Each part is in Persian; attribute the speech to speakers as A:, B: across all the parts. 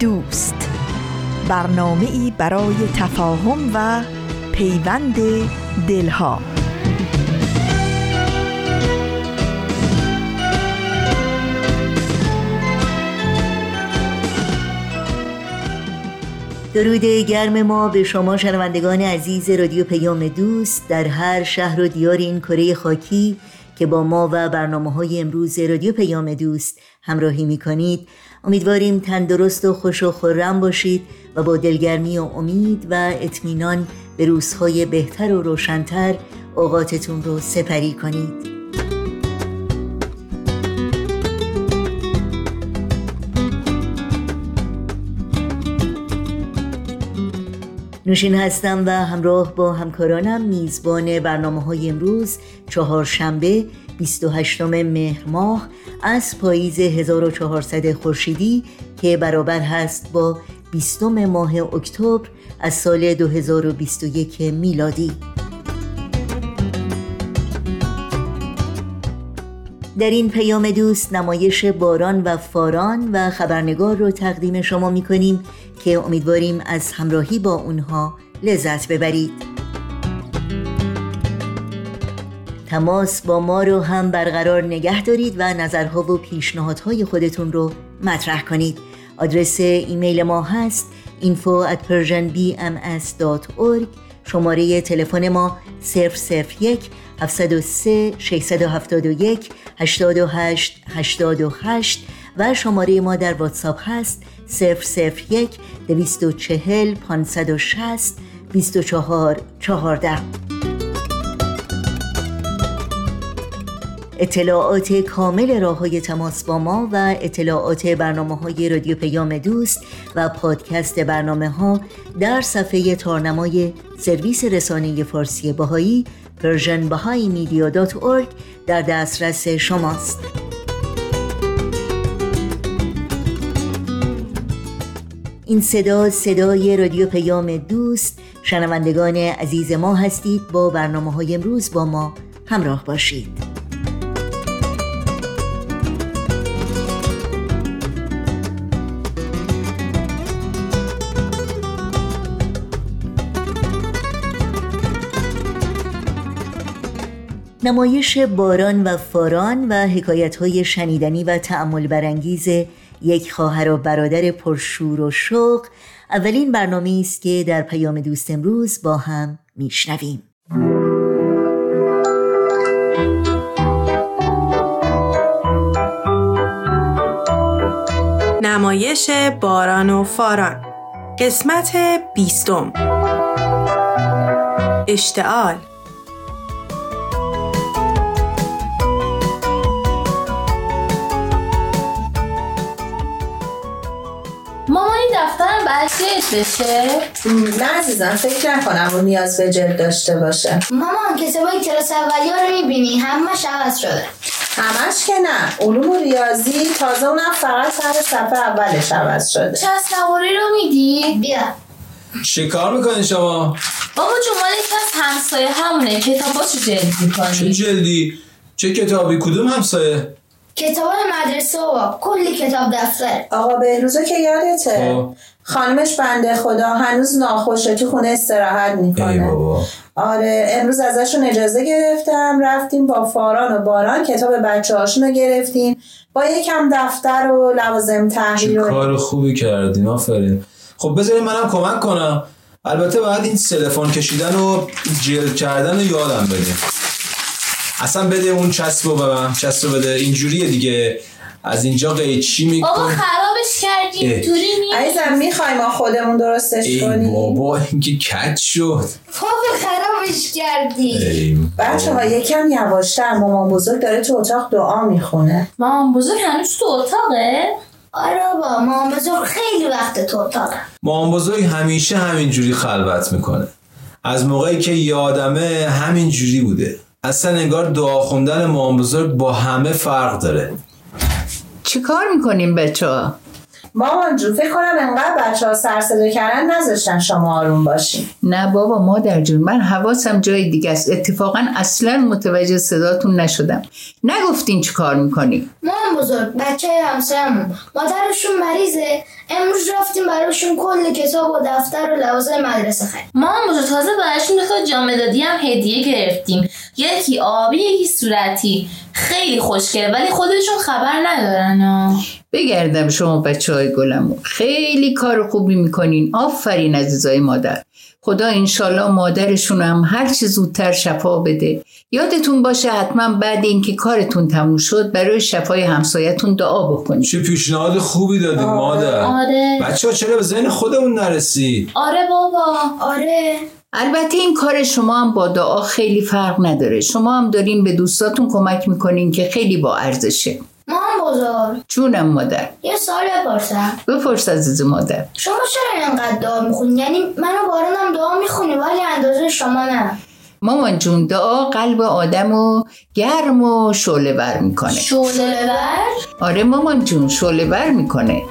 A: دوست. برنامه ای برای تفاهم و پیوند دلها.
B: درود گرم ما به شما شنوندگان عزیز رادیو پیام دوست در هر شهر و دیار این کره خاکی که با ما و برنامه های امروز رادیو پیام دوست همراهی می کنید امیدواریم تندرست و خوش و خورم باشید و با دلگرمی و امید و اطمینان به روزهای بهتر و روشنتر اوقاتتون رو سپری کنید. نوشین هستم و همراه با همکارانم میزبان برنامه های امروز چهارشنبه 28 مهر ماه از پاییز 1400 خورشیدی که برابر هست با 20 ماه اکتبر از سال 2021 میلادی. در این پیام دوست نمایش باران و فاران و خبرنگار رو تقدیم شما می کنیم که امیدواریم از همراهی با اونها لذت ببرید. تماس با ما رو هم برقرار نگه دارید و نظرها و پیشنهادهای خودتون رو مطرح کنید. آدرس ایمیل ما هست info at persianbms.org شماره تلفن ما 001 703 671 828 828 و شماره ما در واتساپ هست 001 240 560 24 14 اطلاعات کامل راه های تماس با ما و اطلاعات برنامه های رادیو پیام دوست و پادکست برنامه ها در صفحه تارنمای سرویس رسانه فارسی باهایی persianbahaimedia.org در دسترس شماست. این صدا صدای رادیو پیام دوست. شنوندگان عزیز ما هستید. با برنامه های امروز با ما همراه باشید. نمایش باران و فاران و حکایت های شنیدنی و تعمل برانگیز یک خواهر و برادر پرشور و شوق. اولین برنامه است که در پیام دوست امروز با هم میشنویم.
C: نمایش باران و فاران. قسمت بیستم. اشتعال.
D: بشه؟
E: نه عزیزم فکر نکنم اون نیاز به جلد داشته باشه
D: مامان کتابای کلاس اولی رو می‌بینی همش عوض شده
E: همش که نه علوم و ریاضی تازه اونم فقط سر صفحه اولش عوض شده
D: چه سواری رو میدی؟ بیا
F: چه کار می‌کنی شما؟
D: بابا جمال یکی از همسایه همونه کتابا چه جلد می‌کنی؟
F: چه جلدی؟ چه کتابی کدوم همسایه؟
D: کتاب مدرسه و کلی کتاب دفتر.
E: آقا بهروزه که یادته. خب. خانمش بنده خدا هنوز ناخوشه تو خونه استراحت می‌کنه. آره امروز ازشون اجازه گرفتم. رفتیم با فاران و باران کتاب بچه هاشون رو گرفتیم. با یکم دفتر و لوازم تحریر
F: کار خوبی کردیم آفرین. خب بذارید منم کمک کنم. البته باید این تلفن کشیدن و جلد کردن رو یادم بدیم اصلا بده اون چسب و به من چسب بده. اینجوریه دیگه. از اینجا قیچی میکن
D: بابا خرابش کردیم. اینطوری نیست
E: عزیزم می‌خوای ما خودمون درستش کنیم.
F: بابا اینکه کج شد.
D: بابا خراب خرابش کردی
E: بچه ها یکم یواشتر مامان بزرگ داره تو اتاق دعا می‌خونه.
D: مامان بزرگ هنوز تو اتاقه؟
G: آره با مامان بزرگ خیلی وقت تو اتاقه.
F: مامان بزرگ همیشه همینجوری خلوت می‌کنه. از موقعی که یادمه همینجوری بوده. اصلا انگار دعا خوندن مامان بزرگ با همه فرق داره
H: چیکار می‌کنیم بچه؟
E: مامان جون فکر کنم انقدر بچه ها سر صدا کردن نذاشتن شما آروم باشین.
H: نه بابا مادر جون من حواسم جای دیگه است. اتفاقا اصلا متوجه صداتون نشدم. نگفتین چی کار می‌کنی؟
G: مامان بزرگ بچه همسایمون مادرشون مریضه. امروز رفتیم براشون کل کتاب و دفتر و لوازم مدرسه خرید.
D: مامان بزرگ تازه براشون دو جام مدادی هم هدیه گرفتیم. یکی آبی یکی صورتی. خیلی خوشگله ولی خودشون خبر ندارن آه.
H: بگردم شما بچه های گلمون. خیلی کار خوبی می‌کنین. آفرین عزیزای مادر. خدا انشالله مادرشون هم هر چه زودتر شفا بده. یادتون باشه حتما بعد اینکه کارتون تموم شد برای شفای همسایتون دعا بکنید
F: چه پیشنهاد خوبی دادیم مادر.
D: آره.
F: بچه ها چرا به ذهن خودمون نرسید
D: آره بابا
G: آره.
H: البته این کار شما هم با دعا خیلی فرق نداره. شما هم دارین به دوستاتون کمک می‌کنین که خیلی با ارزشه.
G: مامان بزرگ.
H: جونم مادر.
G: یه سال بپرسم.
H: بپرس عزیز مادر.
G: شما چرا اینقدر دعا می‌خونی؟ یعنی من و بارانم دعا می‌خونی ولی اندازه شما نه.
H: مامان جون دعا قلب آدم رو گرم و شعله ور می‌کنه.
G: شعله ور
H: آره مامان جون شعله ور می‌کنه.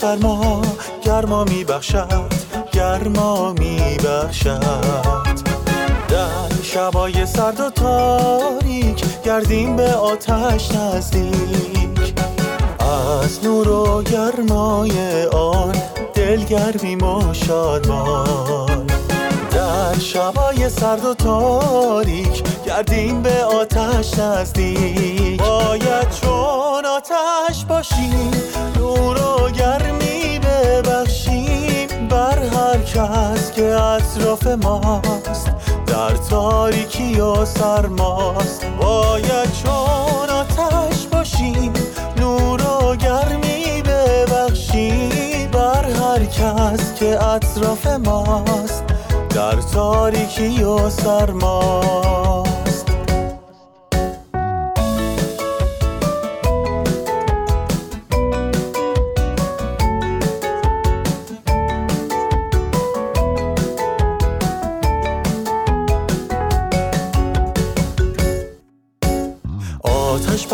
I: آتش بر ما گرما میبخشد گرما میبخشد. در شبای سرد و تاریک گردیم به آتش نزدیک. از نور و گرمای آن دلگرمیم و شادمان. در شبای سرد و تاریک گردیم به آتش نزدیک. باید چون آتش باشیم نور و گرمی ببخشیم. بر هر کس که اطراف ماست در تاریکی و سرماست. باید چون آتش باشیم نور و گرمی ببخشیم. بر هر کس که اطراف ماست در تاریکی و سرماست.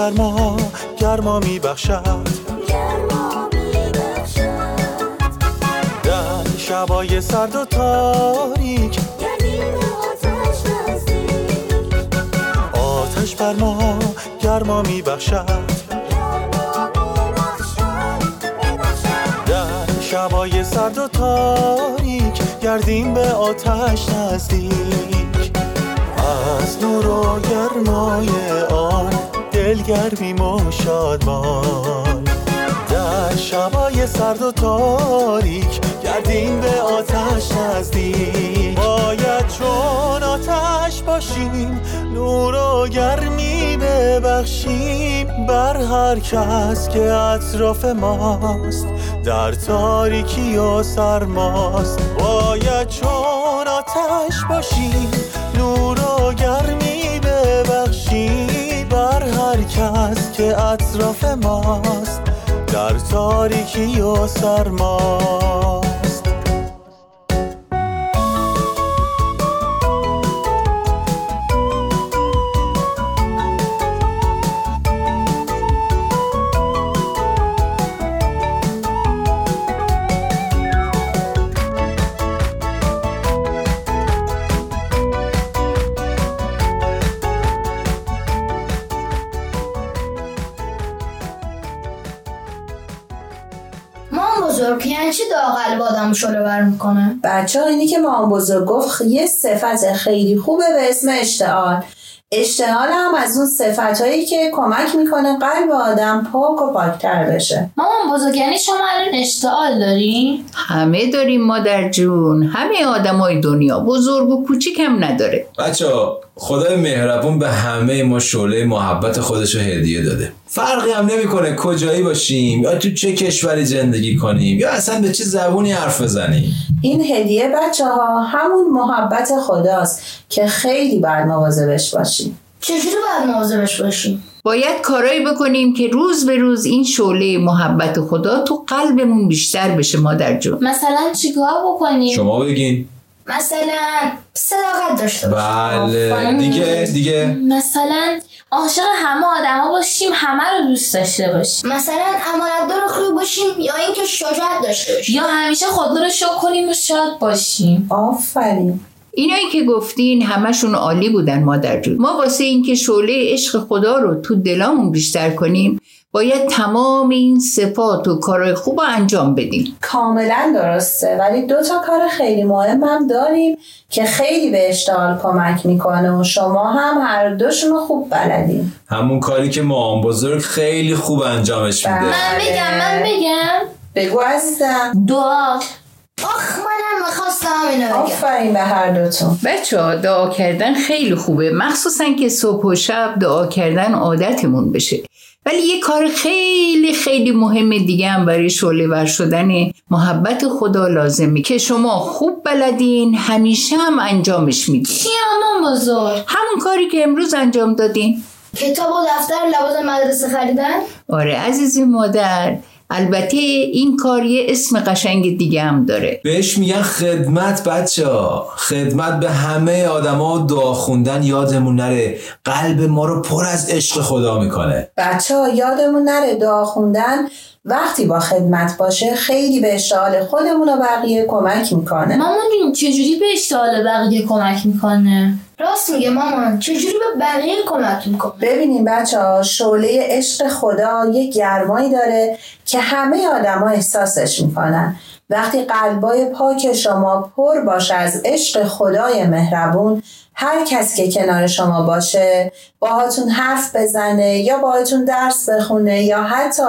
I: آتش بر ما گرما میبخشد. در شبای سرد و تاریک. آتش بر ما گرما میبخشد. در شبای سرد و تاریک. گردیم به آتش نزدیک. از نور و گرمای آن دلگرمیم و شادمان در شبای سرد و تاریک گردیم به آتش نزدیک. باید چون آتش باشیم نور و گرمی ببخشیم. بر هر کس که اطراف ماست در تاریکی و سرماست. باید چون آتش باشیم که اطراف ماست در تاریکی و سرماست
G: قلب آدم شلو بر می‌کنه.
E: بچه ها اینی که مامان بزرگ گفت یه صفت خیلی خوبه به اسم اشتعال. اشتعال هم از اون صفت هایی که کمک می‌کنه قلب آدم پاک و پاکتر بشه.
D: مامان بزرگ یعنی شما الان اشتعال دارین
H: همه داریم مادر جون. همه آدمای دنیا بزرگ و کوچیک هم نداره.
F: بچه ها خدای مهربون به همه ما شعله محبت خودش رو هدیه داده. فرقی هم نمی‌کنه کجایی باشیم یا تو چه کشوری زندگی کنیم یا اصلا به چه زبونی حرف بزنیم.
E: این هدیه بچه ها همون محبت خداست که خیلی باید مواظبش باشیم.
G: چجوری باید مواظبش باشیم؟
H: باید کارایی بکنیم که روز به روز این شعله محبت خدا تو قلبمون بیشتر بشه مادر جون.
D: مثلا چیکار بکنیم؟
F: شما بگین.
G: مثلا صداقت داشته باشیم.
F: بله. دیگه دیگه.
D: مثلا عاشق همه آدما باشیم همه رو دوست داشته باشیم.
G: مثلا امانتدار خوب باشیم یا اینکه شجاعت داشته باشیم.
D: یا همیشه خدا رو شکر کنیم و شاد باشیم.
E: آفرین.
H: اینایی که گفتین همشون عالی بودن مادر جون. ما واسه اینکه شعله عشق خدا رو تو دلامون بیشتر کنیم باید تمام این صفات و کارهای خوب رو انجام بدیم.
E: کاملا درسته. ولی دو تا کار خیلی مهم هم داریم که خیلی به اشتغال کمک می‌کنه و شما هم هر دوشون رو خوب بلدین.
F: همون کاری که مام بزرگ خیلی خوب انجامش میده.
D: من بگم من بگم.
E: بگو عزیزم.
D: دعا.
G: آخ منم می‌خواستم اینو بگم.
E: آفرین به هر دوتون.
H: بچه دعا کردن خیلی خوبه. مخصوصا که صبح و شب دعا کردن عادتمون بشه. ولی یه کار خیلی خیلی مهم دیگه هم برای شعله ور شدن محبت خدا لازمه که شما خوب بلدین همیشه هم انجامش میدین.
D: چی مامان بزرگ؟
H: همون کاری که امروز انجام دادین.
G: کتاب و دفتر لباس مدرسه خریدن؟
H: آره عزیزی مادر. البته این کار یه اسم قشنگ دیگه هم داره.
F: بهش میگن خدمت بچه ها. خدمت به همه آدما دعا خوندن یادمون نره. قلب ما رو پر از عشق خدا می‌کنه.
E: بچه ها یادمون نره دعا خوندن وقتی با خدمت باشه خیلی به اشتغال خودمون و بقیه کمک می‌کنه.
D: مامان جون چجوری به اشتغال بقیه کمک می‌کنه؟
G: راست میگه مامان چجوری به بقیه کمک می‌کنه؟
E: ببینیم بچه ها شعله عشق خدا یک گرمایی داره که همه آدما احساسش می‌کنن. وقتی قلبای پاک شما پر باشه از عشق خدای مهربون هر کس که کنار شما باشه باهاتون حرف بزنه یا باهاتون درس بخونه یا حتی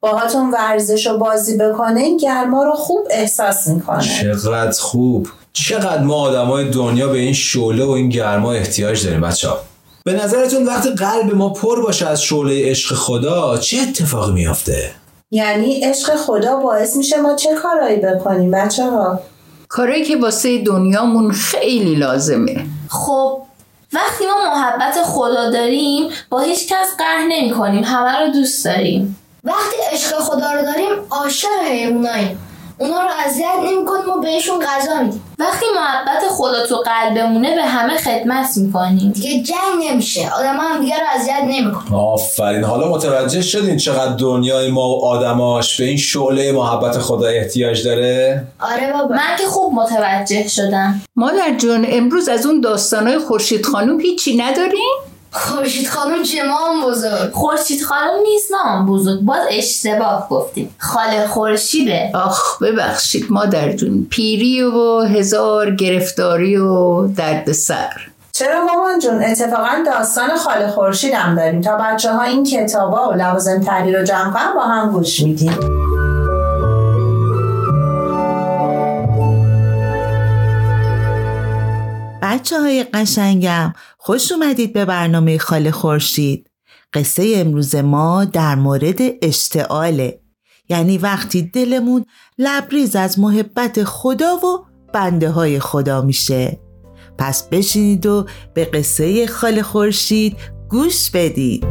E: باهاتون ورزش و بازی بکنه این گرما رو خوب احساس می‌کنه
F: چقدر خوب چقدر ما آدمای دنیا به این شعله و این گرما احتیاج داریم بچه ها به نظرتون وقتی قلب ما پر باشه از شعله عشق خدا چه اتفاقی میافته؟
E: یعنی عشق خدا باعث میشه ما چه کارایی بکنیم بچه ها؟
H: کارایی که واسه دنیامون خیلی لازمه
D: خب وقتی ما محبت خدا داریم با هیچ کس قهر نمی کنیم همه رو دوست داریم.
G: وقتی عشق خدا رو داریم عاشق حیواناییم. اونا رو اذیت نمی‌کنیم و بهشون غذا میدیم.
D: وقتی محبت خدا تو قلبمونه به همه خدمت می‌کنیم.
G: دیگه جنگ نمیشه. آدم هم دیگه رو اذیت نمی‌کنیم
F: آفرین. حالا متوجه شدین چقدر دنیای ما و آدماش به این شعله محبت خدا احتیاج داره؟
G: آره بابا.
D: من که خوب متوجه شدم.
H: مادر جون امروز از اون داستانای خورشید خانوم هیچی نداریم؟
G: خورشید خانم چه مام بزرگ.
D: خورشید خانم نیست مام بزرگ. باز اشتباه گفتیم. خاله خورشیده.
H: آخ ببخشید مادر جون پیری و هزار گرفتاری و درد سر
E: چرا مامان جون؟ اتفاقا داستان خاله خورشید هم داریم. تا بچه ها این کتابا و لوازم تحریر رو جمع با هم گوش میدیم.
A: بچه های قشنگم خوش اومدید به برنامه خاله خورشید. قصه امروز ما در مورد اشتعاله. یعنی وقتی دلمون لبریز از محبت خدا و بنده های خدا میشه. پس بشینید و به قصه خاله خورشید گوش بدید.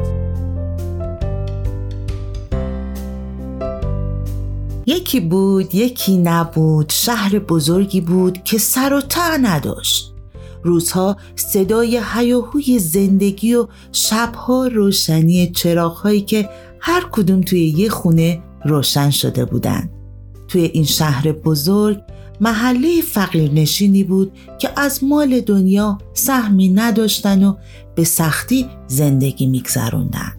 A: یکی بود یکی نبود شهر بزرگی بود که سر و ته نداشت. روزها صدای هیاهوی زندگی و شبها روشنی چراغهایی که هر کدوم توی یه خونه روشن شده بودند. توی این شهر بزرگ محله فقیرنشینی بود که از مال دنیا سهمی نداشتن و به سختی زندگی میگذروندن.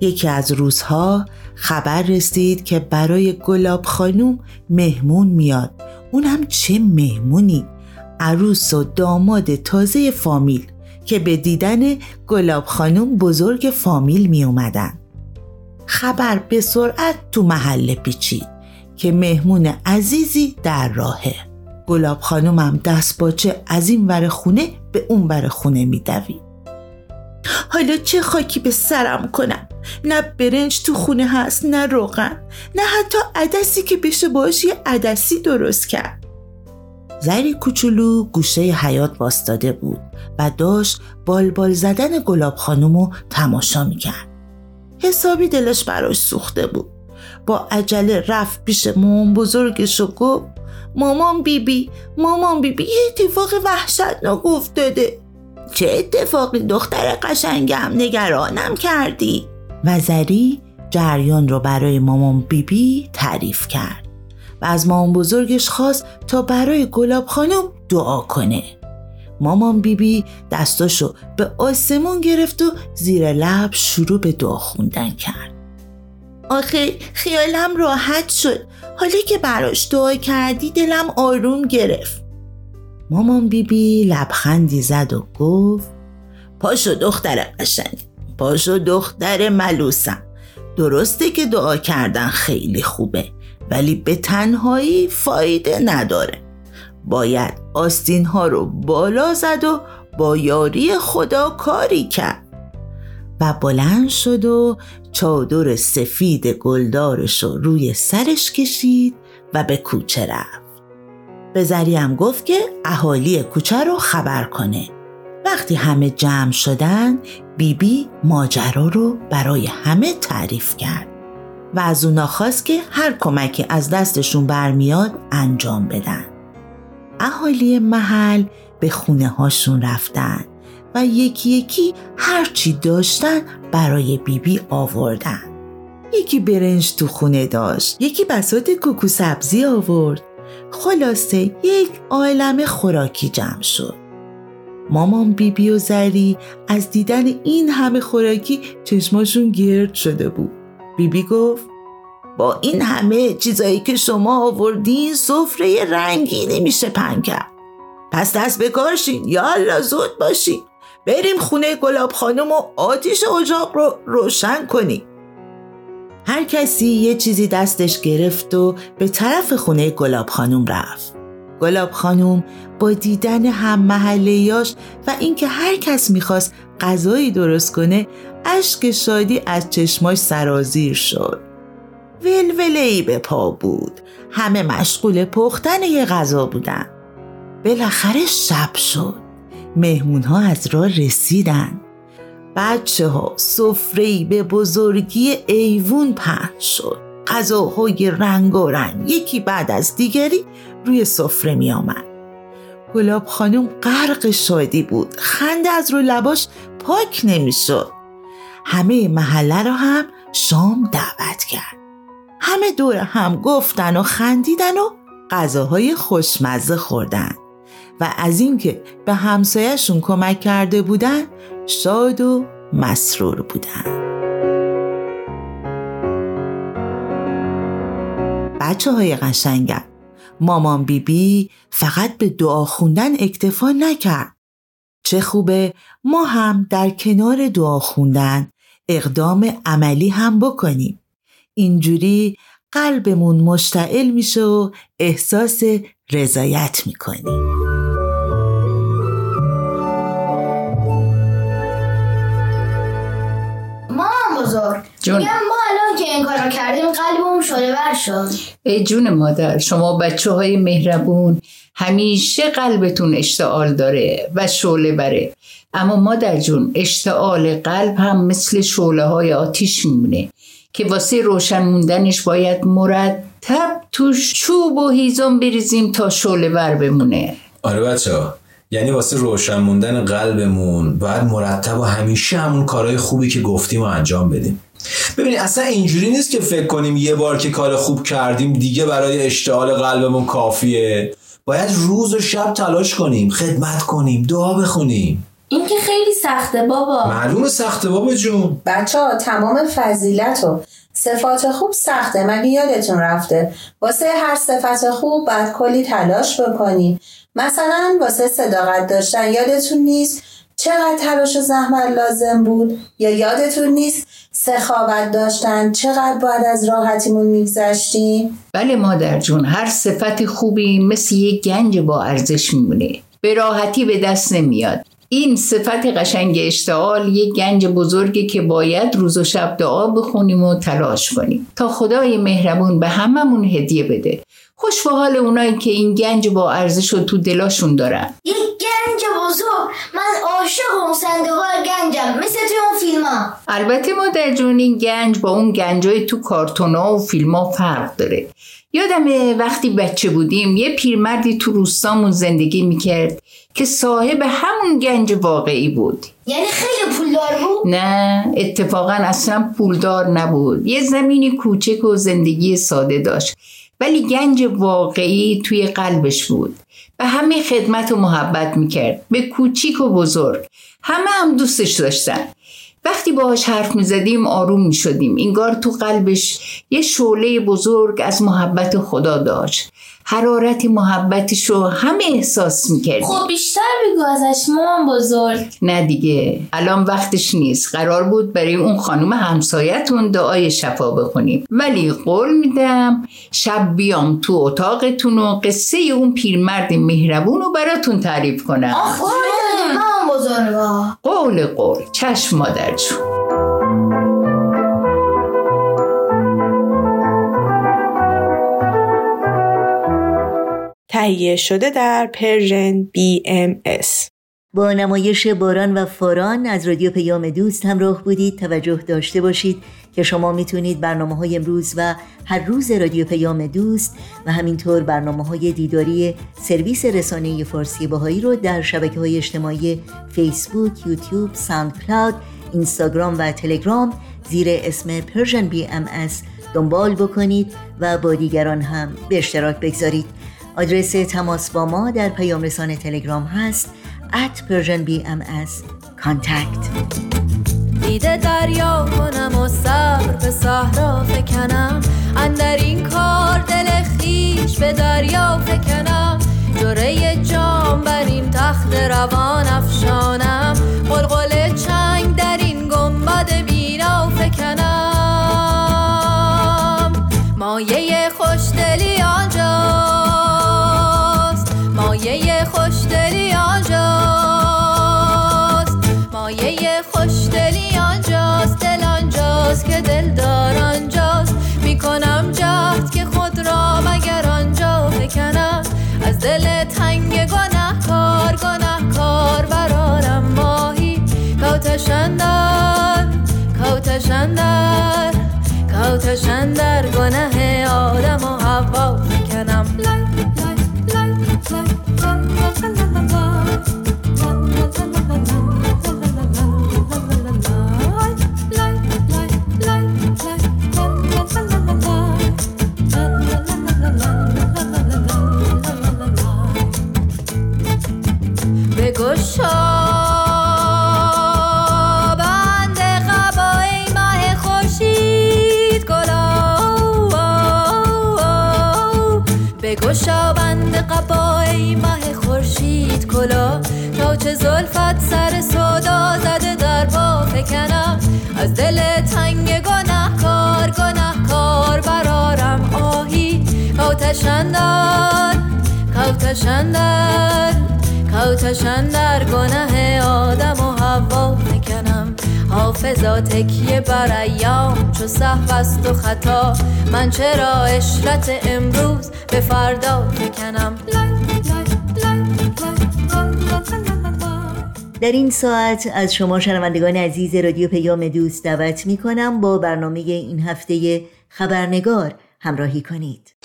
A: یکی از روزها خبر رسید که برای گلاب خانوم مهمون میاد اون هم چه مهمونی عروس و داماد تازه فامیل که به دیدن گلاب خانم بزرگ فامیل می اومدن. خبر به سرعت تو محله پیچید که مهمون عزیزی در راهه. گلاب خانومم دست باچه از این ور خونه به اون ور خونه میدوید حالا چه خاکی به سرم کنم؟ نه برنج تو خونه هست نه روغن نه حتی عدسی که بشه باش یه عدسی درست کرد. زری کوچولو گوشه حیات باستاده بود و داشت بالبال زدن گلاب خانومو تماشا می‌کرد. حسابی دلش براش سوخته بود. با عجله رفت پیش مامان بزرگش و گفت مامان بیبی مامان بیبی یه اتفاق وحشتناک افتاده. چه اتفاقی دختر قشنگم نگرانم کردی؟ و زری جریان رو برای مامان بیبی تعریف کرد. و از مامان بزرگش خواست تا برای گلاب خانم دعا کنه. مامان بیبی دستاشو به آسمون گرفت و زیر لب شروع به دعا خوندن کرد. آخه خیالم راحت شد. حالا که براش دعا کردی دلم آروم گرفت. مامان بیبی لبخندی زد و گفت پاشو دختر قشنگ پاشو دختر ملوسم. درسته که دعا کردن خیلی خوبه. ولی به تنهایی فایده نداره. باید آستین ها رو بالا زد و با یاری خدا کاری کرد. و بلند شد و چادر سفید گلدارش رو روی سرش کشید و به کوچه رفت. به زریم گفت که اهالی کوچه رو خبر کنه. وقتی همه جمع شدن بیبی بی ماجرا رو برای همه تعریف کرد. و از اونا خواست که هر کمکی از دستشون برمیاد انجام بدن. اهالی محل به خونه هاشون رفتن و یکی یکی هرچی داشتن برای بیبی بی آوردن. یکی برنج تو خونه داشت یکی بسات کوکو سبزی آورد. خلاصه یک عالم خوراکی جمع شد. مامان بیبی بی و زری از دیدن این همه خوراکی چشماشون گرد شده بود. بیبی بی گفت با این همه چیزایی که شما آوردین سفره رنگی نمیشه پنگ کرد. پس دست بکارشین یا زود باشین. بریم خونه گلاب خانم و آتیش اجاق رو روشن کنیم. هر کسی یه چیزی دستش گرفت و به طرف خونه گلاب خانم رفت. گلاب خانم با دیدن هم محلیاش و اینکه هر کس می‌خواست غذایی درست کنه اشک شادی از چشماش سرازیر شد. ولوله ای به پا بود. همه مشغول پختن یه غذا بودن. بالاخره شب شد. مهمون ها از راه رسیدن. بچه ها سفره به بزرگی ایوون پهن شد. غذاهای رنگ و رنگ یکی بعد از دیگری روی سفره می آمد گلاب خانم غرق شادی بود. خنده از رو لباش پاک نمی‌شد. همه محله رو هم شام دعوت کرد. همه دور هم گفتن و خندیدن و غذاهای خوشمزه خوردن. و از اینکه به همسایهشون کمک کرده بودن شاد و مسرور بودن. بچه های قشنگم مامان بیبی بی فقط به دعا خوندن اکتفا نکرد. چه خوبه ما هم در کنار دعا خوندن اقدام عملی هم بکنیم. اینجوری قلبمون مشتعل میشه و احساس رضایت می‌کنیم.
G: جون. ما الان که این کار رو کردیم قلبمون شده بر شد.
H: ای جون مادر شما بچه های مهربون همیشه قلبتون اشتعال داره و شعله بره. اما مادر جون اشتعال قلب هم مثل شعله های آتیش میمونه که واسه روشن موندنش باید مرتب توش چوب و هیزم بریزیم تا شعله بر بمونه.
F: آره بچه یعنی واسه روشن موندن قلبمون باید مرتب و همیشه همون کارهای خوبی که گفتیم و انجام بدیم. ببینید اصلا اینجوری نیست که فکر کنیم یه بار که کار خوب کردیم دیگه برای اشتعال قلبمون کافیه. باید روز و شب تلاش کنیم خدمت کنیم دعا بخونیم.
D: این که خیلی سخته بابا.
F: معلوم سخته بابا جون.
E: بچه ها تمام فضیلت و صفات خوب سخته مگه یادتون رفته؟ واسه هر صفت خوب باید کلی تلاش بکنیم مثلا واسه صداقت داشتن یادتون نیست چقدر تلاش و زحمت لازم بود؟ یا یادتون نیست سخاوت داشتن چقدر باید از راحتیمون میگذشتیم؟
H: بله مادر جون هر صفت خوبی مثل یک گنج با ارزش میمونه. به راحتی به دست نمیاد. این صفت قشنگ اشتعال یک گنج بزرگی که باید روز و شب دعا بخونیم و تلاش کنیم. تا خدای مهربون به هممون هدیه بده. خوش به حال اونایی که این گنج با ارزش رو تو دلاشون دارن.
G: یک گنج بزرگ. من عاشق اون صندوق گنجم. مثل توی اون فیلم ها
H: البته مادر جون این گنج با اون گنجای تو کارتونا و فیلم ها فرق داره. یادمه وقتی بچه بودیم یه پیرمردی تو روستامون زندگی می‌کرد که صاحب همون گنج واقعی بود.
G: یعنی خیلی پولدار بود؟
H: نه اتفاقا اصلا پولدار نبود. یه زمینی کوچک و زندگی ساده داشت. ولی گنج واقعی توی قلبش بود. به همه خدمت و محبت می‌کرد. به کوچیک و بزرگ. همه هم دوستش داشتن. وقتی باهاش حرف می‌زدیم آروم می‌شدیم. انگار تو قلبش یه شعله بزرگ از محبت خدا داشت. حرارت محبتش رو همه احساس می‌کردیم.
D: خب بیشتر بگو ازش مامان بزرگ.
H: نه دیگه. الان وقتش نیست. قرار بود برای اون خانم همسایتون دعای شفا بخونیم. ولی قول میدم شب بیام تو اتاقتون و قصه اون پیرمرد مهربون رو براتون تعریف کنم.
G: آخ بزرگا.
H: قول قول چشم مادر جون.
C: تهیه شده در پرژن BMS
B: با نمایش باران و فاران از رادیو پیام دوست همراه بودید. توجه داشته باشید. که شما می‌تونید برنامه های امروز و هر روز رادیو پیام دوست و همینطور برنامه های دیداری سرویس رسانه فارسی باهایی رو در شبکه های اجتماعی فیسبوک، یوتیوب، ساند کلاود، اینستاگرام و تلگرام زیر اسم بی ام دنبال بکنید و با دیگران هم به اشتراک بگذارید. آدرس تماس با ما در پیام رسانه تلگرام هست at Persian BMS contact.
J: دیده دریا کنم و سر به صحرا فکنم اندر این کار دل خیش به دریا فکنم جره جام بر این تخت روان افشانم. قلقل آنجاست که دل دار آنجاست. می‌کنم جهد که خود را مگر آنجا بکنم. از دل تنگ گناه کار گناه کار برارم ماهی کوتشندر کوتشندر کوتشندر گناه آدم و حوا کوتشندر کوتشندر کوتشندر گناه آدم و هوا فکنم حافظا تکیه بر ایام چو صحو است و خطا. من چرا اشرت امروز به فردا فکنم
B: در این ساعت از شما شنوندگان عزیز رادیو پیام دوست دعوت می کنم با برنامه این هفته خبرنگار همراهی کنید.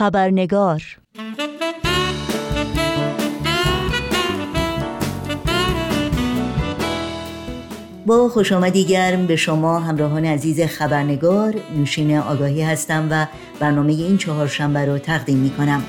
B: خبرنگار. با خوش آمدی گرم به شما همراهان عزیز خبرنگار. نوشین آگاهی هستم و برنامه این چهارشنبه رو تقدیم می کنم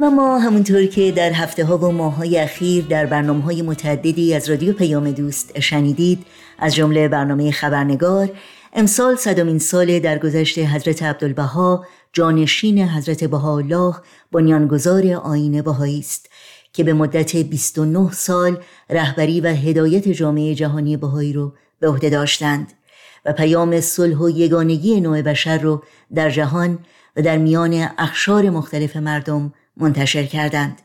B: و ما همونطور که در هفته ها و ماه های اخیر در برنامه های متعددی از رادیو پیام دوست شنیدید از جمله برنامه خبرنگار امسال صدامین سال در گذشت حضرت عبدالبها جانشین حضرت بهاءالله بنیانگذار آین بهایی است که به مدت 29 سال رهبری و هدایت جامعه جهانی بهایی رو به عهده داشتند و پیام صلح و یگانگی نوع بشر رو در جهان و در میان اخشار مختلف مردم منتشر کردند.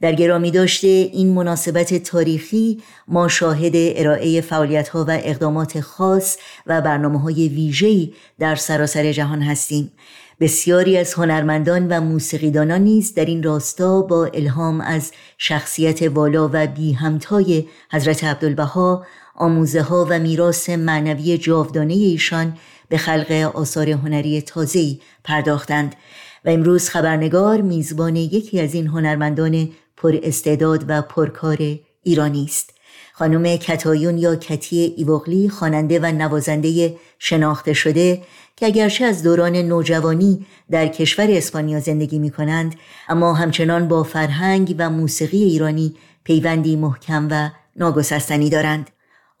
B: در گرامی داشته این مناسبت تاریخی ما شاهد ارائه فعالیت ها و اقدامات خاص و برنامه های ویژه‌ای در سراسر جهان هستیم. بسیاری از هنرمندان و موسیقیدانان نیز در این راستا با الهام از شخصیت والا و بی همتای حضرت عبدالبها آموزه ها و میراث معنوی جاودانه ایشان به خلق آثار هنری تازه‌ای پرداختند. و امروز خبرنگار میزبان یکی از این هنرمندان پر استعداد و پرکار ایرانی است. خانم کتایون یا کتی ایوغلی خواننده و نوازنده شناخته شده که اگرچه از دوران نوجوانی در کشور اسپانیا زندگی می کنند اما همچنان با فرهنگ و موسیقی ایرانی پیوندی محکم و ناگسستنی دارند.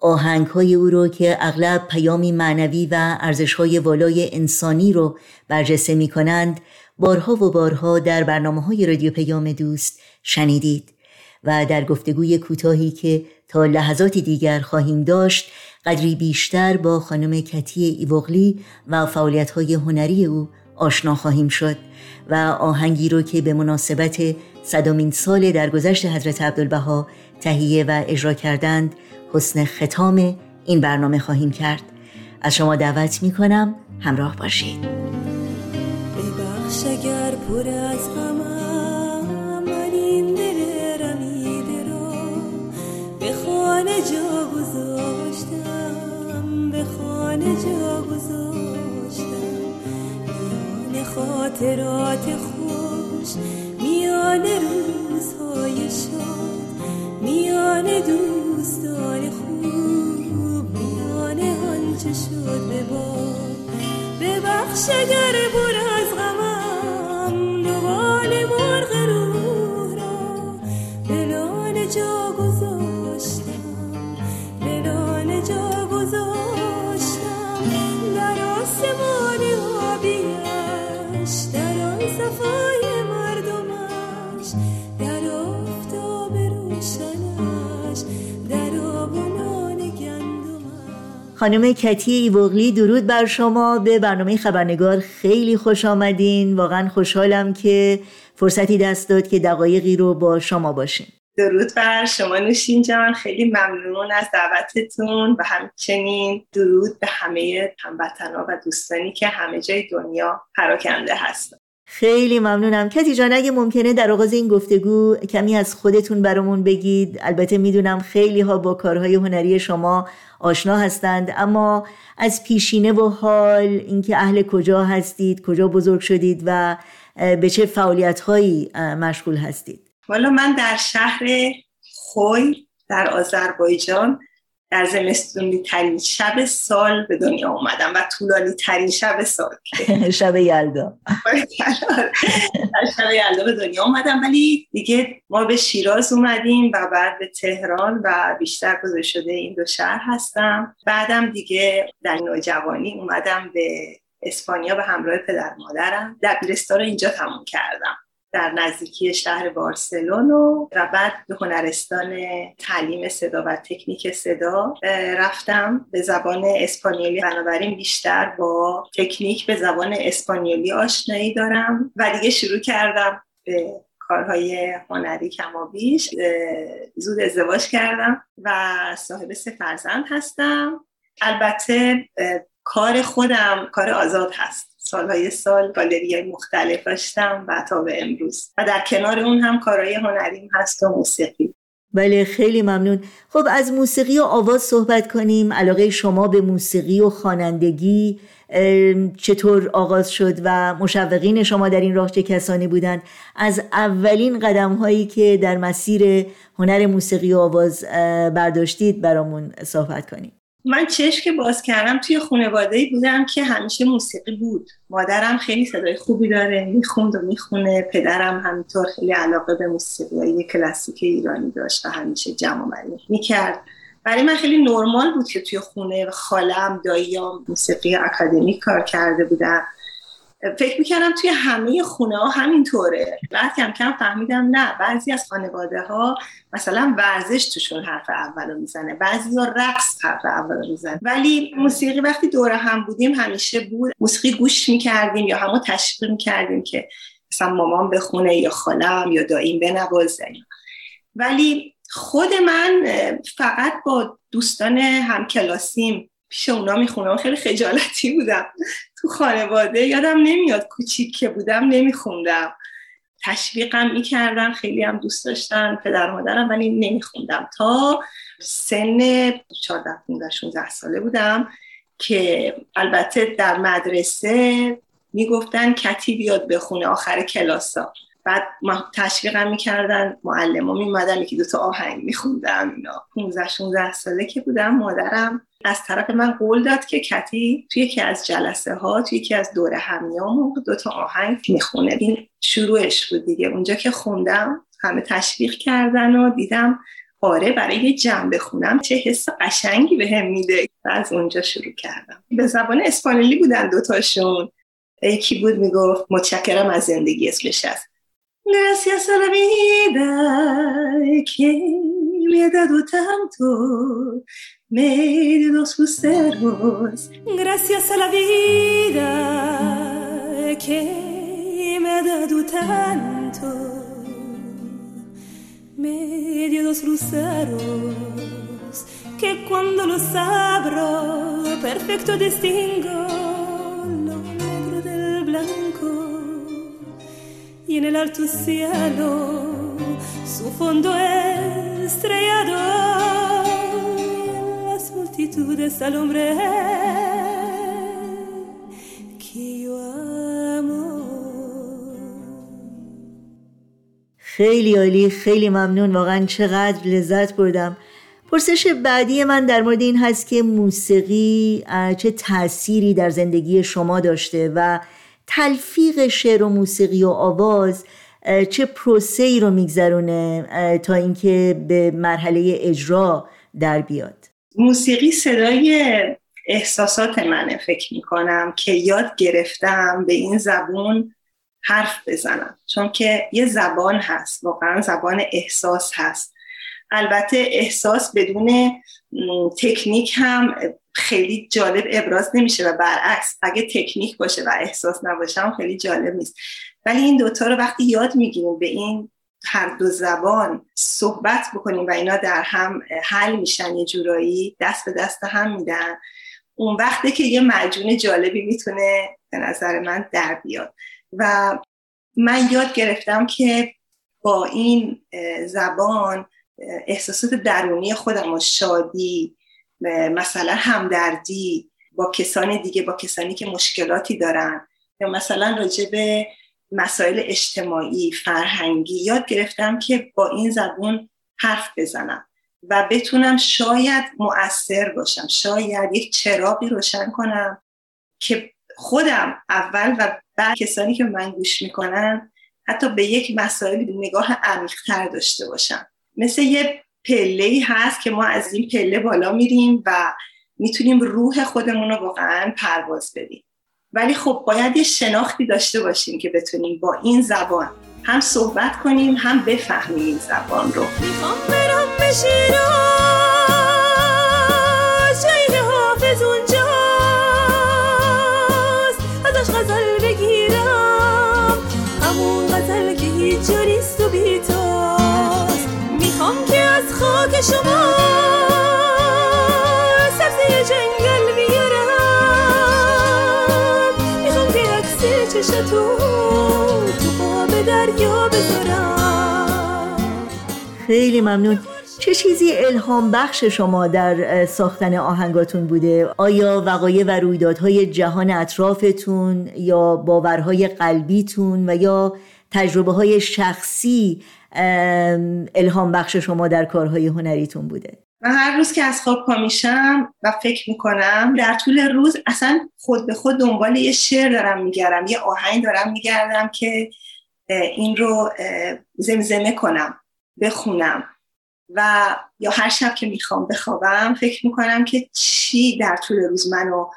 B: آهنگ های او رو که اغلب پیامی معنوی و ارزش های والای انسانی رو برجسته می کنند بارها و بارها در برنامه های رادیو پیام دوست شنیدید و در گفتگوی کوتاهی که تا لحظاتی دیگر خواهیم داشت قدری بیشتر با خانم کتی ایوغلی و فعالیت های هنری او آشنا خواهیم شد و آهنگی رو که به مناسبت صدامین سال درگذشت حضرت عبدالبها تهیه و اجرا کردند حسن ختام این برنامه خواهیم کرد. از شما دعوت می کنم همراه باشید.
K: ببخش اگر پر از خانه جا گذاشتم به خانه جا گذاشتم میان خاطرات خوش میان روزهای شاد میان دوستان خوب میان آنچه شد به باد. ببخش اگر
B: خانم کتی ایوغلی درود بر شما. به برنامه خبرنگار خیلی خوش آمدین. واقعا خوشحالم که فرصتی دست داد که دقایقی رو با شما باشیم.
L: درود بر شما نوشین جان. خیلی ممنون از دعوتتون و همچنین درود به همه هموطنها و دوستانی که همه جای دنیا پراکنده هستن.
B: خیلی ممنونم. کتی جان اگه ممکنه در آغاز این گفتگو کمی از خودتون برامون بگید. البته می‌دونم خیلی ها با کارهای هنری شما آشنا هستند اما از پیشینه و حال اینکه اهل کجا هستید کجا بزرگ شدید و به چه فعالیت هایی مشغول هستید؟
L: والا من در شهر خوی در آذربایجان در زمستونی ترین شب سال به دنیا اومدم و طولانی ترین شب سال.
B: شب یلدا.
L: شب یلدا به دنیا اومدم ولی دیگه ما به شیراز اومدیم و بعد به تهران و بیشتر گذاشته شده این دو شهر هستم. بعدم دیگه در نوجوانی اومدم به اسپانیا به همراه پدر مادرم. دبیرستان رو اینجا تموم کردم. در نزدیکی شهر بارسلونو و بعد به هنرستان تعلیم صدا و تکنیک صدا رفتم به زبان اسپانیولی. بنابراین بیشتر با تکنیک به زبان اسپانیولی آشنایی دارم و دیگه شروع کردم به کارهای هنری کما بیش زود ازدواج کردم و صاحب سه فرزند هستم. البته کار خودم کار آزاد هست. سالهای سال گالری مختلف داشتم و تا به امروز. و در کنار اون هم کارهای هنریم هست و موسیقی.
B: بله خیلی ممنون. خب از موسیقی و آواز صحبت کنیم. علاقه شما به موسیقی و خوانندگی چطور آغاز شد و مشوقین شما در این راه چه کسانی بودند؟ از اولین قدم هایی که در مسیر هنر موسیقی و آواز برداشتید برامون صحبت کنیم
L: من چشم که باز کردم توی خانواده بودم که همیشه موسیقی بود. مادرم خیلی صدای خوبی داره می‌خوند و می‌خونه. پدرم همینطور خیلی علاقه به موسیقی کلاسیک ایرانی داشت و همیشه جمع آوری می‌کرد. برای من خیلی نرمال بود که توی خونه خالم داییام موسیقی اکادمیک کار کرده بودن. فکر می‌کردم توی همه خونه ها همینطوره. بعد کم کم فهمیدم نه بعضی از خانواده ها مثلا ورزش توشون حرف اول رو می‌زنه بعضی ها رقص حرف اول رو می‌زنه. ولی موسیقی وقتی دور هم بودیم همیشه بود موسیقی گوش می‌کردیم یا همو تشویق می‌کردیم که مثلا مامان بخونه یا خالم یا داییم بنوازه. ولی خود من فقط با دوستان همکلاسیم پیش اونا می‌خونم. خیلی خجالتی بودم. تو خانواده یادم نمیاد کوچیک که بودم نمیخوندم. تشویقم می‌کردن خیلی هم دوست داشتن پدر مادرم ولی نمیخوندم. تا سن 14 15 16 ساله بودم که البته در مدرسه می‌گفتن کتی بیاد بخونه آخر کلاسا. بعد تشویقم می‌کردن معلم میمدن یکی دوتا آهنگ میخوندم اینا. 15 16 ساله که بودم مادرم از طرف من قول داد که کتی توی یکی از جلسه ها توی یکی از دوره همیام دوتا آهنگ می‌خونه. این شروعش بود دیگه. اونجا که خوندم همه تشویق کردن و دیدم آره برای یه جمع بخونم چه حس قشنگی به هم میده. و از اونجا شروع کردم. به زبان اسپانیایی بودن دوتاشون. یکی بود می‌گفت متشکرم از زندگی اسمش هست. Gracias a la vida que me ha dado tanto, medio dos luceros.
K: Gracias a la vida que me ha dado tanto, medio dos luceros, que cuando los abro, perfecto distingo lo negro del blanco. Y en el alto cielo su fondo estrellado en las multitudes al hombre que yo amo.
B: خیلی عالی خیلی ممنون. واقعا چقدر لذت بردم. پرسش بعدی من در مورد این هست که موسیقی چه تأثیری در زندگی شما داشته و تلفیق شعر و موسیقی و آواز چه پروسه ای رو میگذرونه تا اینکه به مرحله اجرا در بیاد.
L: موسیقی صدای احساسات منه فکر می‌کنم که یاد گرفتم به این زبون حرف بزنم. چون که یه زبان هست واقعا زبان احساس هست. البته احساس بدون تکنیک هم خیلی جالب ابراز نمیشه و برعکس اگه تکنیک باشه و احساس نباشه هم خیلی جالب نیست. ولی این دوتا رو وقتی یاد می‌گیریم به این هر دو زبان صحبت بکنیم و اینا در هم حل میشن یه جورایی دست به دست هم میدن اون وقته که یه مجون جالبی می‌تونه به نظر من در بیاد. و من یاد گرفتم که با این زبان احساسات درونی خودم و شادی مثلا همدردی با کسان دیگه با کسانی که مشکلاتی دارن. یا مثلا راجع به مسائل اجتماعی فرهنگی یاد گرفتم که با این زبون حرف بزنم و بتونم شاید مؤثر باشم شاید یک چراغی روشن کنم که خودم اول و بعد کسانی که من گوش می‌کنن حتی به یک مسائل نگاه عمیقتر داشته باشم. مثل یه پله هست که ما از این پله بالا میریم و می‌تونیم روح خودمون رو واقعا پرواز بدیم. ولی خب باید یه شناختی داشته باشیم که بتونیم با این زبان هم صحبت کنیم هم بفهمیم این زبان رو.
K: می‌خوام برم شما سبزه جنگل بیارم می‌خوام که عکس تو قاب دریا بذارم.
B: خیلی ممنون. چه چیزی الهام بخش شما در ساختن آهنگاتون بوده؟ آیا وقایع و رویدادهای جهان اطرافتون یا باورهای قلبیتون و یا تجربه های شخصی الهام بخش شما در کارهای هنریتون بوده؟
L: من هر روز که از خواب پا میشم و فکر می‌کنم در طول روز اصلا خود به خود دنبال یه شعر دارم میگردم یه آهنگ دارم میگردم که این رو زمزمه کنم بخونم و یا هر شب که می‌خوام بخوابم فکر می‌کنم که چی در طول روز منو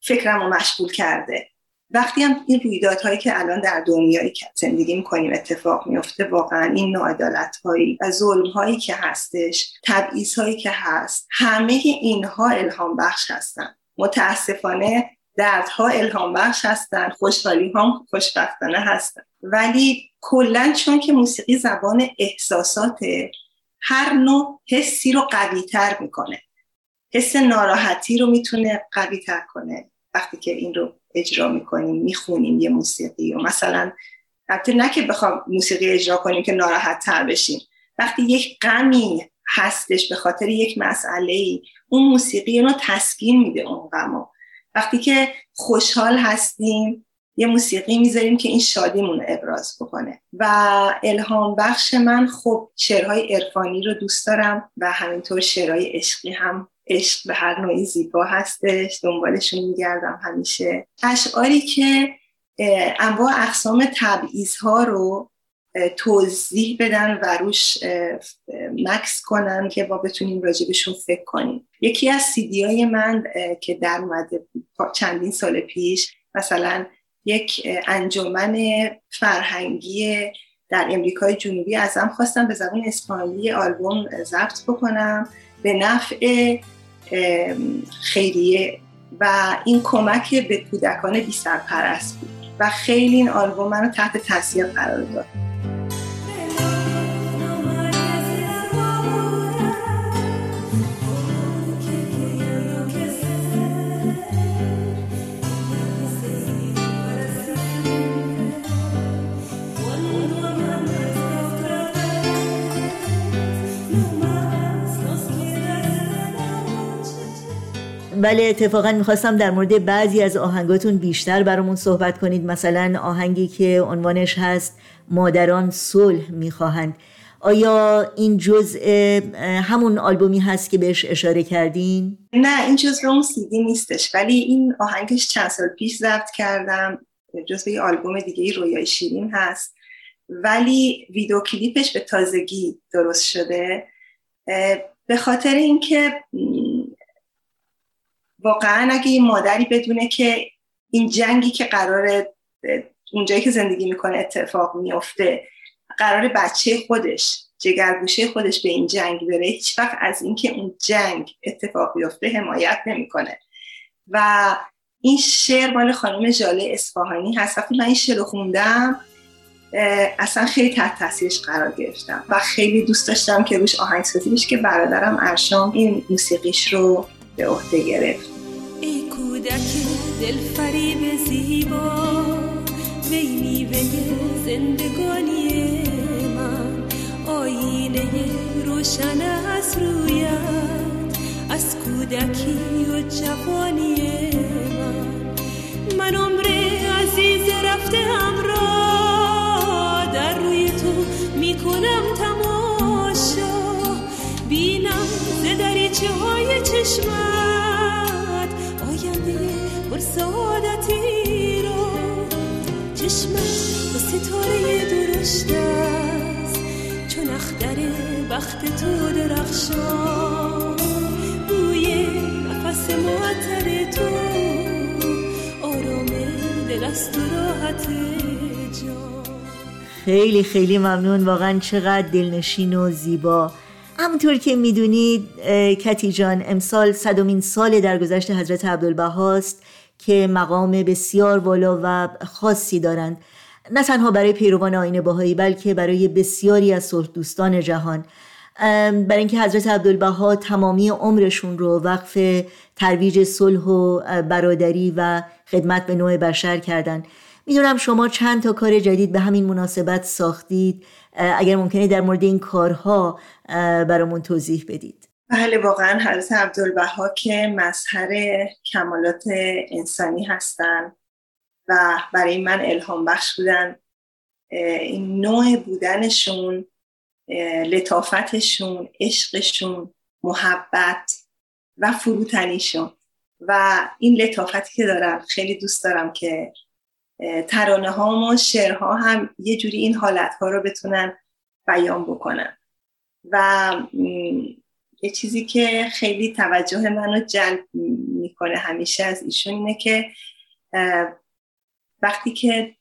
L: فکرم رو مشغول کرده وقتی هم این رویدادهایی که الان در دنیایی که زندگی می‌کنیم اتفاق میفته واقعا این ناعدالت هایی و ظلم هایی که هستش تبعیض هایی که هست همه اینها الهام بخش هستن. متاسفانه دردها الهام بخش هستن خوشحالی هم خوشبختانه هستن. ولی کلا چون که موسیقی زبان احساسات هر نوع حسی رو قوی تر می‌کنه. حس ناراحتی رو می‌تونه قوی تر کنه وقتی که این رو اجرا می‌کنیم می‌خونیم یه موسیقی و مثلا حتی نه که بخوام موسیقی اجرا کنیم که ناراحت تر بشیم. وقتی یک غمی هستش به خاطر یک مسئله ای اون موسیقی رو تسکین میده اون غمو وقتی که خوشحال هستیم یه موسیقی می‌ذاریم که این شادیمون رو ابراز بکنه. و الهام بخش من خب شعرهای عرفانی رو دوست دارم و همینطور شعرهای عشقی هم عشق به هر نوعی زیبا هستش دنبالشون میگردم همیشه. اشعاری که انواع اقسام تبعیض ها رو توضیح بدن و روش مکس کنن که ما بتونیم راجبشون فکر کنیم. یکی از سیدی های من که در اومده چندین سال پیش مثلا یک انجمن فرهنگی در امریکای جنوبی ازم خواستم به زبان اسپانیایی آلبوم ضبط بکنم. به نفع خیریه و این کمک به کودکان بی سرپرست بود و خیلی این آلبوم منو تحت تاثیر قرار داد.
B: بله اتفاقا می‌خواستم در مورد بعضی از آهنگاتون بیشتر برامون صحبت کنید. مثلا آهنگی که عنوانش هست مادران صلح می‌خواهند. آیا این جزء همون آلبومی هست که بهش اشاره کردین؟
L: نه این جزء اون سیدی نیستش ولی این آهنگش چند سال پیش ضبط کردم. جزء یه آلبوم دیگه رویای شیرین هست. ولی ویدیو کلیپش به تازگی درست شده. به خاطر اینکه واقعا اگه این مادری بدونه که این جنگی که قرار اونجایی که زندگی می‌کنه اتفاق میفته قرار بچه خودش جگرگوشه خودش به این جنگ بره هیچ وقت از اینکه اون جنگ اتفاق بیفته حمایت نمی‌کنه. و این شعر مال خانم جاله اصفهانی هست. وقتی من این شعر رو خوندم اصلا خیلی تحت تاثیرش قرار گرفتم و خیلی دوست داشتم که روش آهنگسازی بشه که برادرم ارشام این موسیقیش رو به عهده گرفت.
K: ای کودک دل فریب زیبا وی میوه زندگانی من. آینه روشن از رویت از کودکی و جوانی من. من عمر عزیز رفته همراه در روی تو می‌کنم دریچه های چشمت. آینده پر سعادتی رو. چشمت با ستاره درشت است. چون اختر بخت تو درخشان. بوی نفس معطر تو. آرام دل است و راحت جان.
B: خیلی خیلی ممنون. واقعا چقدر دلنشین و زیبا. همونطور که می‌دونید کتی جان امسال صدومین سال درگذشت حضرت عبدالبهاست که مقام بسیار والا و خاصی دارند. نه تنها برای پیروان آین باهایی بلکه برای بسیاری از صلح دوستان جهان برای اینکه حضرت عبدالبها تمامی عمرشون رو وقف ترویج صلح و برادری و خدمت به نوع بشر کردند می‌دونم شما چند تا کار جدید به همین مناسبت ساختید. اگر ممکنه در مورد این کارها برامون توضیح بدید.
L: بله واقعا حضرت عبدالبها که مظهر کمالات انسانی هستن و برای من الهام بخش بودن این نوع بودنشون لطافتشون عشقشون محبت و فروتنیشون. و این لطافتی که دارم خیلی دوست دارم که ترانه ها و شعرها هم یه جوری این حالت ها رو بتونن بیان بکنن. و یه چیزی که خیلی توجه منو جلب می‌کنه همیشه از ایشون اینه که وقتی که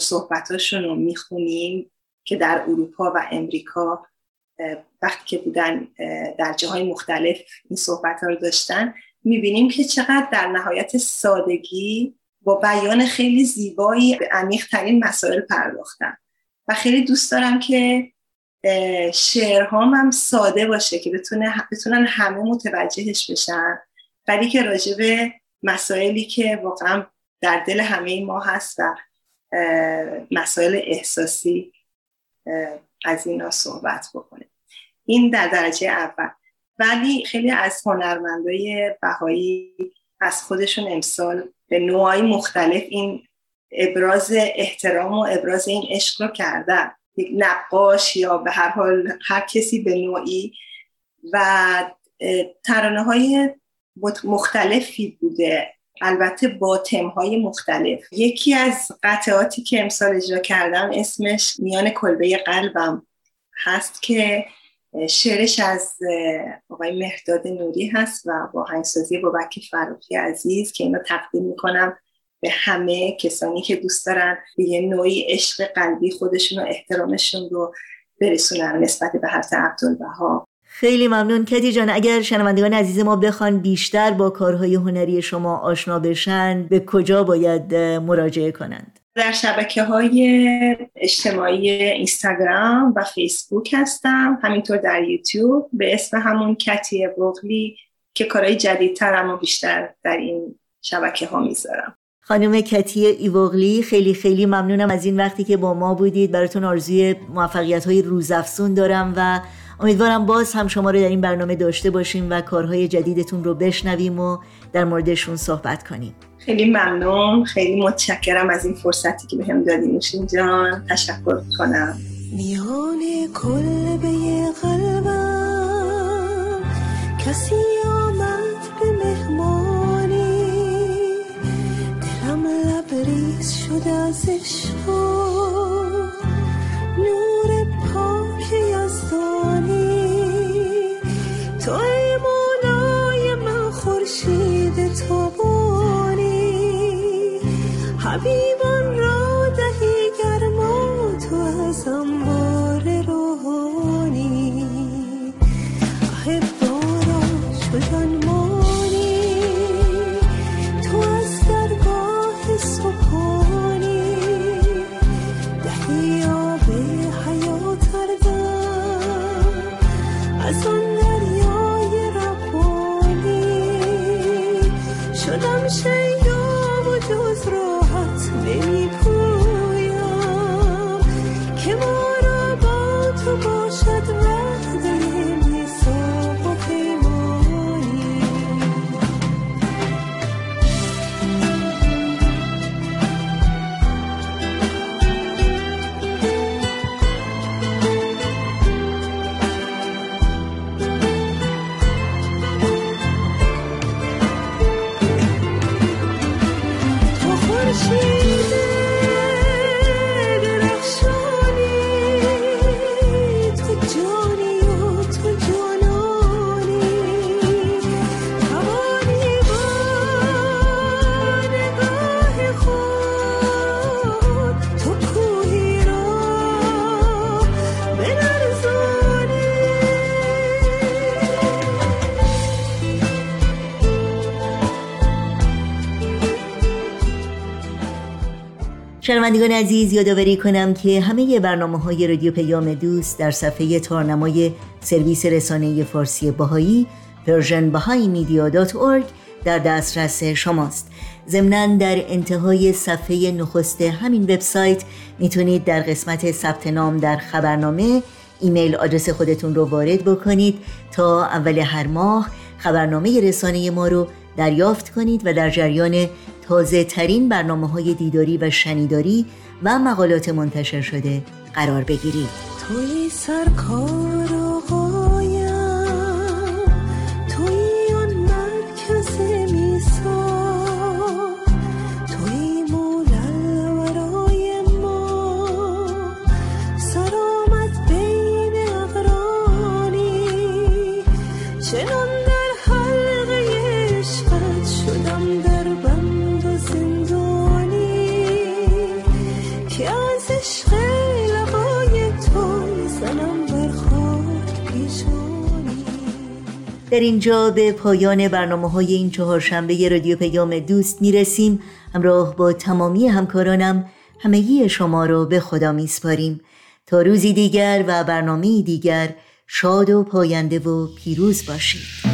L: صحبتاشون رو می‌خونیم که در اروپا و امریکا وقتی که بودن در جاهای مختلف این صحبت ها رو داشتن می‌بینیم که چقدر در نهایت سادگی با بیان خیلی زیبایی به ترین مسائل پرداختن. و خیلی دوست دارم که شعرهام هم ساده باشه که بتونه بتونن همه متوجهش بشن. ولی که راجع به مسائلی که واقعا در دل همه ما هست و مسائل احساسی از اینا صحبت بکنه این در درجه اول. ولی خیلی از هنرمندای بهایی از خودشون امسال به نوعی مختلف این ابراز احترام و ابراز این عشق رو کردن. یک نقاش یا به هر حال هر کسی به نوعی و ترانه های مختلفی بوده. البته با تمهای مختلف. یکی از قطعاتی که امسال اجرا کردم اسمش میان کلبه قلبم هست که شعرش از آقای مهداد نوری هست و با هنگسازی بابک فروخی عزیز که اینو تقدیم می‌کنم. به همه کسانی که دوست دارن به یه نوعی عشق قلبی خودشون و احترامشون رو برسونن نسبت به حضرت عبدالبها.
B: خیلی ممنون. کتی جان اگر شنوندگان عزیز ما بخوان بیشتر با کارهای هنری شما آشنا بشن به کجا باید مراجعه کنند؟
L: در شبکه های اجتماعی اینستاگرام و فیسبوک هستم. همینطور در یوتیوب. به اسم همون کتی بغلی که کارهای جدیدتر اما بیشتر در این شبکه ها می‌ذارم.
B: خانم کتی ایوغلی خیلی خیلی ممنونم از این وقتی که با ما بودید. براتون آرزوی موفقیت های روزافزون دارم و امیدوارم باز هم شما رو در این برنامه داشته باشیم و کارهای جدیدتون رو بشنویم و در موردشون صحبت کنیم.
L: خیلی ممنون. خیلی متشکرم از این فرصتی که بهم دادین. نوشین جان تشکر کنم
K: میان کلبه قلبم کسی لبریز شد از عشق نور پاک یزدانی تو ای مولای من خورشید تابانی حبیبان را دهی گرما تو از انبار روحانی. احبارا شدن
B: شنوندگان عزیز یادآوری کنم که همه برنامه های رادیو پیام دوست در صفحه تارنمای سرویس رسانه فارسی Bahai Persian در دسترس شماست. ضمنا در انتهای صفحه نخست همین وبسایت می‌تونید در قسمت ثبت نام در خبرنامه email address خودتون رو وارد بکنید تا اول هر ماه خبرنامه رسانه ما رو دریافت کنید و در جریان تازه ترین برنامه های دیداری و شنیداری و مقالات منتشر شده قرار بگیرید.
K: توی سرکار
B: در اینجا به پایان برنامه های این چهارشنبه رادیو پیام دوست می‌رسیم. همراه با تمامی همکارانم همگی شما را به خدا میسپاریم. تا روزی دیگر و برنامه دیگر شاد و پاینده و پیروز باشید.